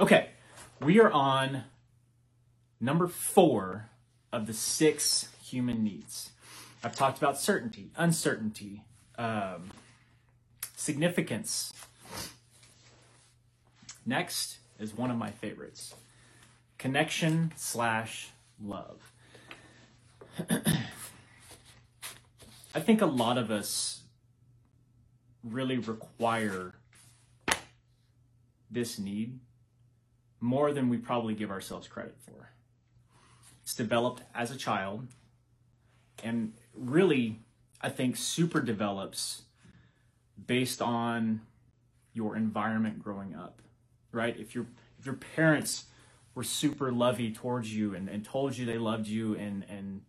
Okay, we are on number four of the six human needs. I've talked about certainty, uncertainty, um, significance. Next is one of my favorites connection slash love. I think a lot of us really require this need more than we probably give ourselves credit for. It's developed as a child and really, I think, super develops based on your environment growing up, right? If your if your parents were super lovey towards you and, and told you they loved you and and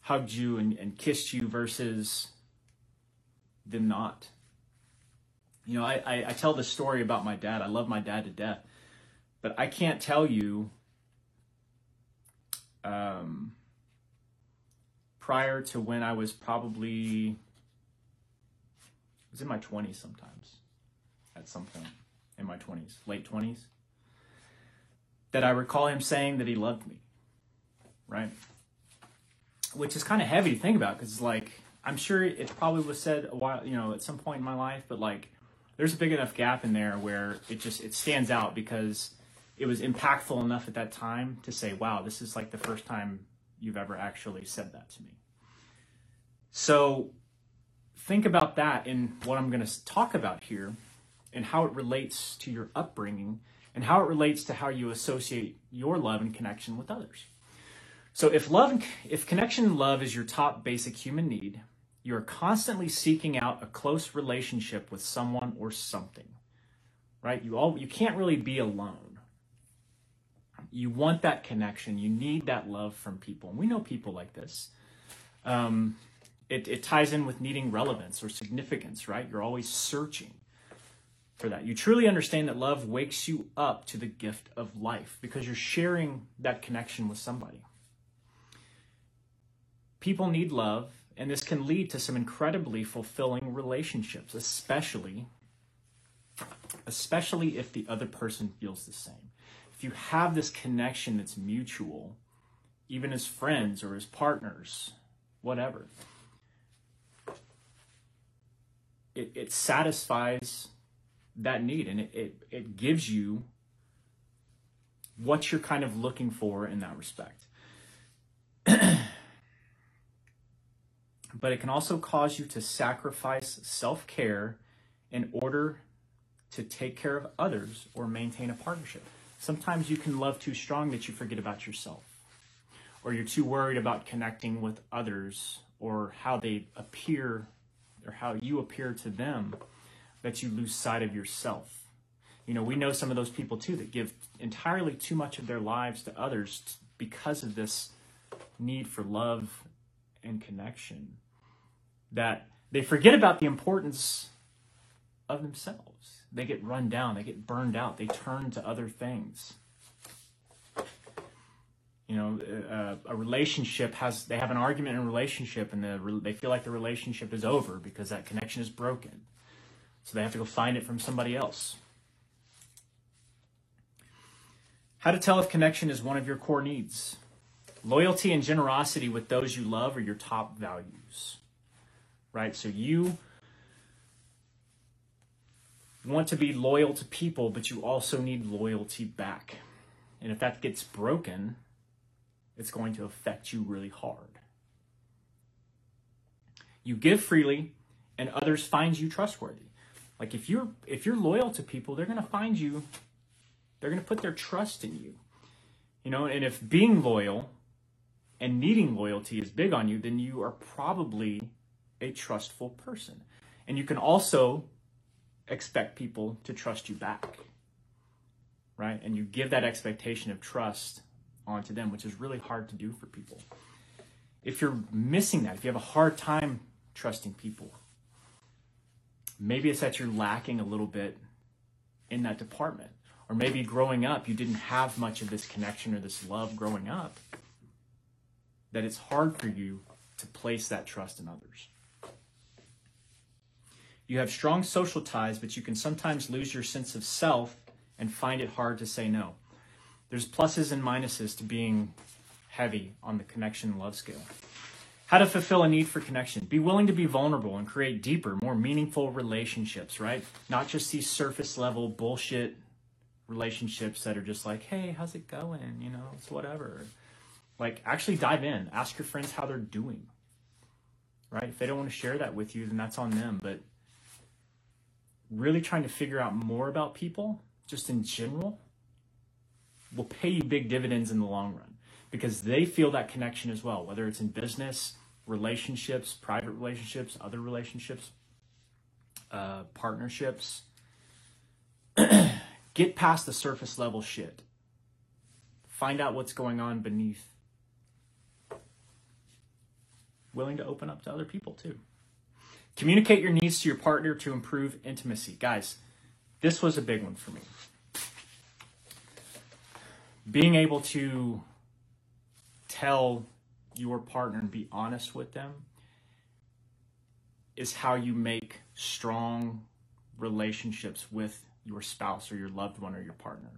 hugged you and, and kissed you versus them not. You know, I, I, I tell the story about my dad. I love my dad to death. But I can't tell you um, prior to when I was probably I was in my 20s sometimes at some point in my 20s, late 20s, that I recall him saying that he loved me, right? Which is kind of heavy to think about because, like, I'm sure it probably was said a while, you know, at some point in my life, but like, there's a big enough gap in there where it just it stands out because it was impactful enough at that time to say, wow, this is like the first time you've ever actually said that to me. So think about that in what I'm going to talk about here and how it relates to your upbringing and how it relates to how you associate your love and connection with others. So if love if connection and love is your top basic human need, you're constantly seeking out a close relationship with someone or something. Right? You all you can't really be alone you want that connection. You need that love from people. And we know people like this. Um, it, it ties in with needing relevance or significance, right? You're always searching for that. You truly understand that love wakes you up to the gift of life because you're sharing that connection with somebody. People need love, and this can lead to some incredibly fulfilling relationships, especially especially if the other person feels the same if you have this connection that's mutual, even as friends or as partners, whatever, it, it satisfies that need and it, it, it gives you what you're kind of looking for in that respect. but it can also cause you to sacrifice self care in order to take care of others or maintain a partnership. Sometimes you can love too strong that you forget about yourself, or you're too worried about connecting with others or how they appear or how you appear to them that you lose sight of yourself. You know, we know some of those people too that give entirely too much of their lives to others because of this need for love and connection that they forget about the importance of themselves they get run down, they get burned out, they turn to other things. You know, uh, a relationship has, they have an argument in a relationship and the, they feel like the relationship is over because that connection is broken. So they have to go find it from somebody else. How to tell if connection is one of your core needs. Loyalty and generosity with those you love are your top values. Right? So you want to be loyal to people, but you also need loyalty back. And if that gets broken, it's going to affect you really hard. You give freely and others find you trustworthy. Like if you're if you're loyal to people, they're going to find you they're going to put their trust in you. You know, and if being loyal and needing loyalty is big on you, then you are probably a trustful person. And you can also expect people to trust you back. Right? And you give that expectation of trust onto them, which is really hard to do for people. If you're missing that, if you have a hard time trusting people, maybe it's that you're lacking a little bit in that department. Or maybe growing up, you didn't have much of this connection or this love growing up, that it's hard for you to place that trust in others. You have strong social ties, but you can sometimes lose your sense of self and find it hard to say no. There's pluses and minuses to being heavy on the connection love scale. How to fulfill a need for connection. Be willing to be vulnerable and create deeper, more meaningful relationships, right? Not just these surface level bullshit relationships that are just like, hey, how's it going? You know, it's whatever. Like, actually dive in. Ask your friends how they're doing, right? If they don't want to share that with you, then that's on them. But really trying to figure out more about people, just in general, will pay you big dividends in the long run because they feel that connection as well, whether it's in business, relationships, private relationships, other relationships, uh, partnerships. Get past the surface level shit. Find out what's going on beneath. Willing to open up to other people too. Communicate your needs to your partner to improve intimacy. Guys, this was a big one for me. Being able to tell your partner and be honest with them is how you make strong relationships with your spouse or your loved one or your partner.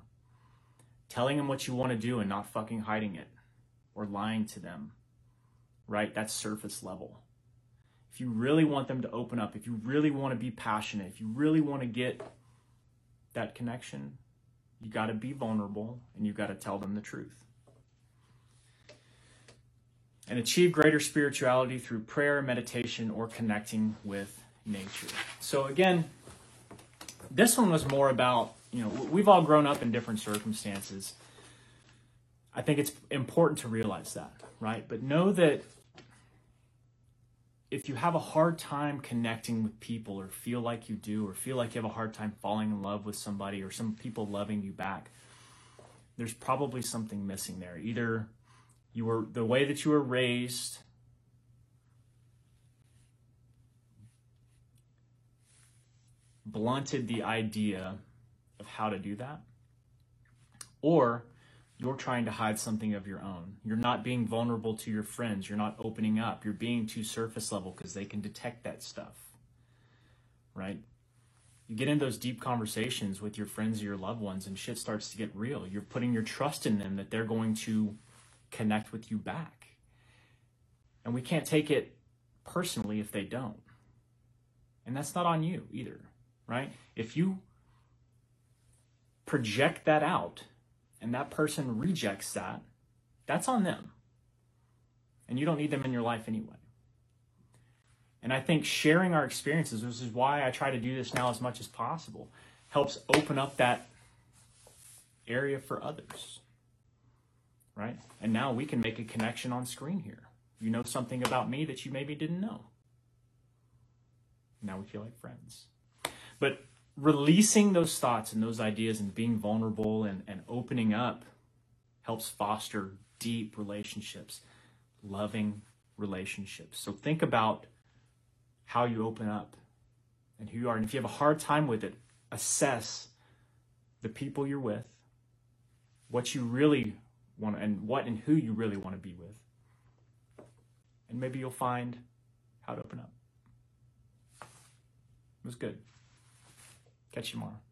Telling them what you want to do and not fucking hiding it or lying to them, right? That's surface level. If you really want them to open up, if you really want to be passionate, if you really want to get that connection, you got to be vulnerable and you got to tell them the truth. And achieve greater spirituality through prayer, meditation, or connecting with nature. So, again, this one was more about, you know, we've all grown up in different circumstances. I think it's important to realize that, right? But know that if you have a hard time connecting with people or feel like you do or feel like you have a hard time falling in love with somebody or some people loving you back, there's probably something missing there. Either you were the way that you were raised blunted the idea of how to do that, or you're trying to hide something of your own. You're not being vulnerable to your friends. You're not opening up. You're being too surface level because they can detect that stuff. Right? You get in those deep conversations with your friends or your loved ones, and shit starts to get real. You're putting your trust in them that they're going to connect with you back. And we can't take it personally if they don't. And that's not on you either right? If you project that out and that person rejects that, that's on them. And you don't need them in your life anyway. And I think sharing our experiences, which is why I try to do this now as much as possible, helps open up that area for others. Right? And now we can make a connection on screen here. You know something about me that you maybe didn't know. Now we feel like friends. But releasing those thoughts and those ideas and being vulnerable and, and opening up helps foster deep relationships, loving relationships. So think about how you open up and who you are. And if you have a hard time with it, assess the people you're with, what you really want, and what and who you really want to be with. And maybe you'll find how to open up. It was good. Catch you tomorrow.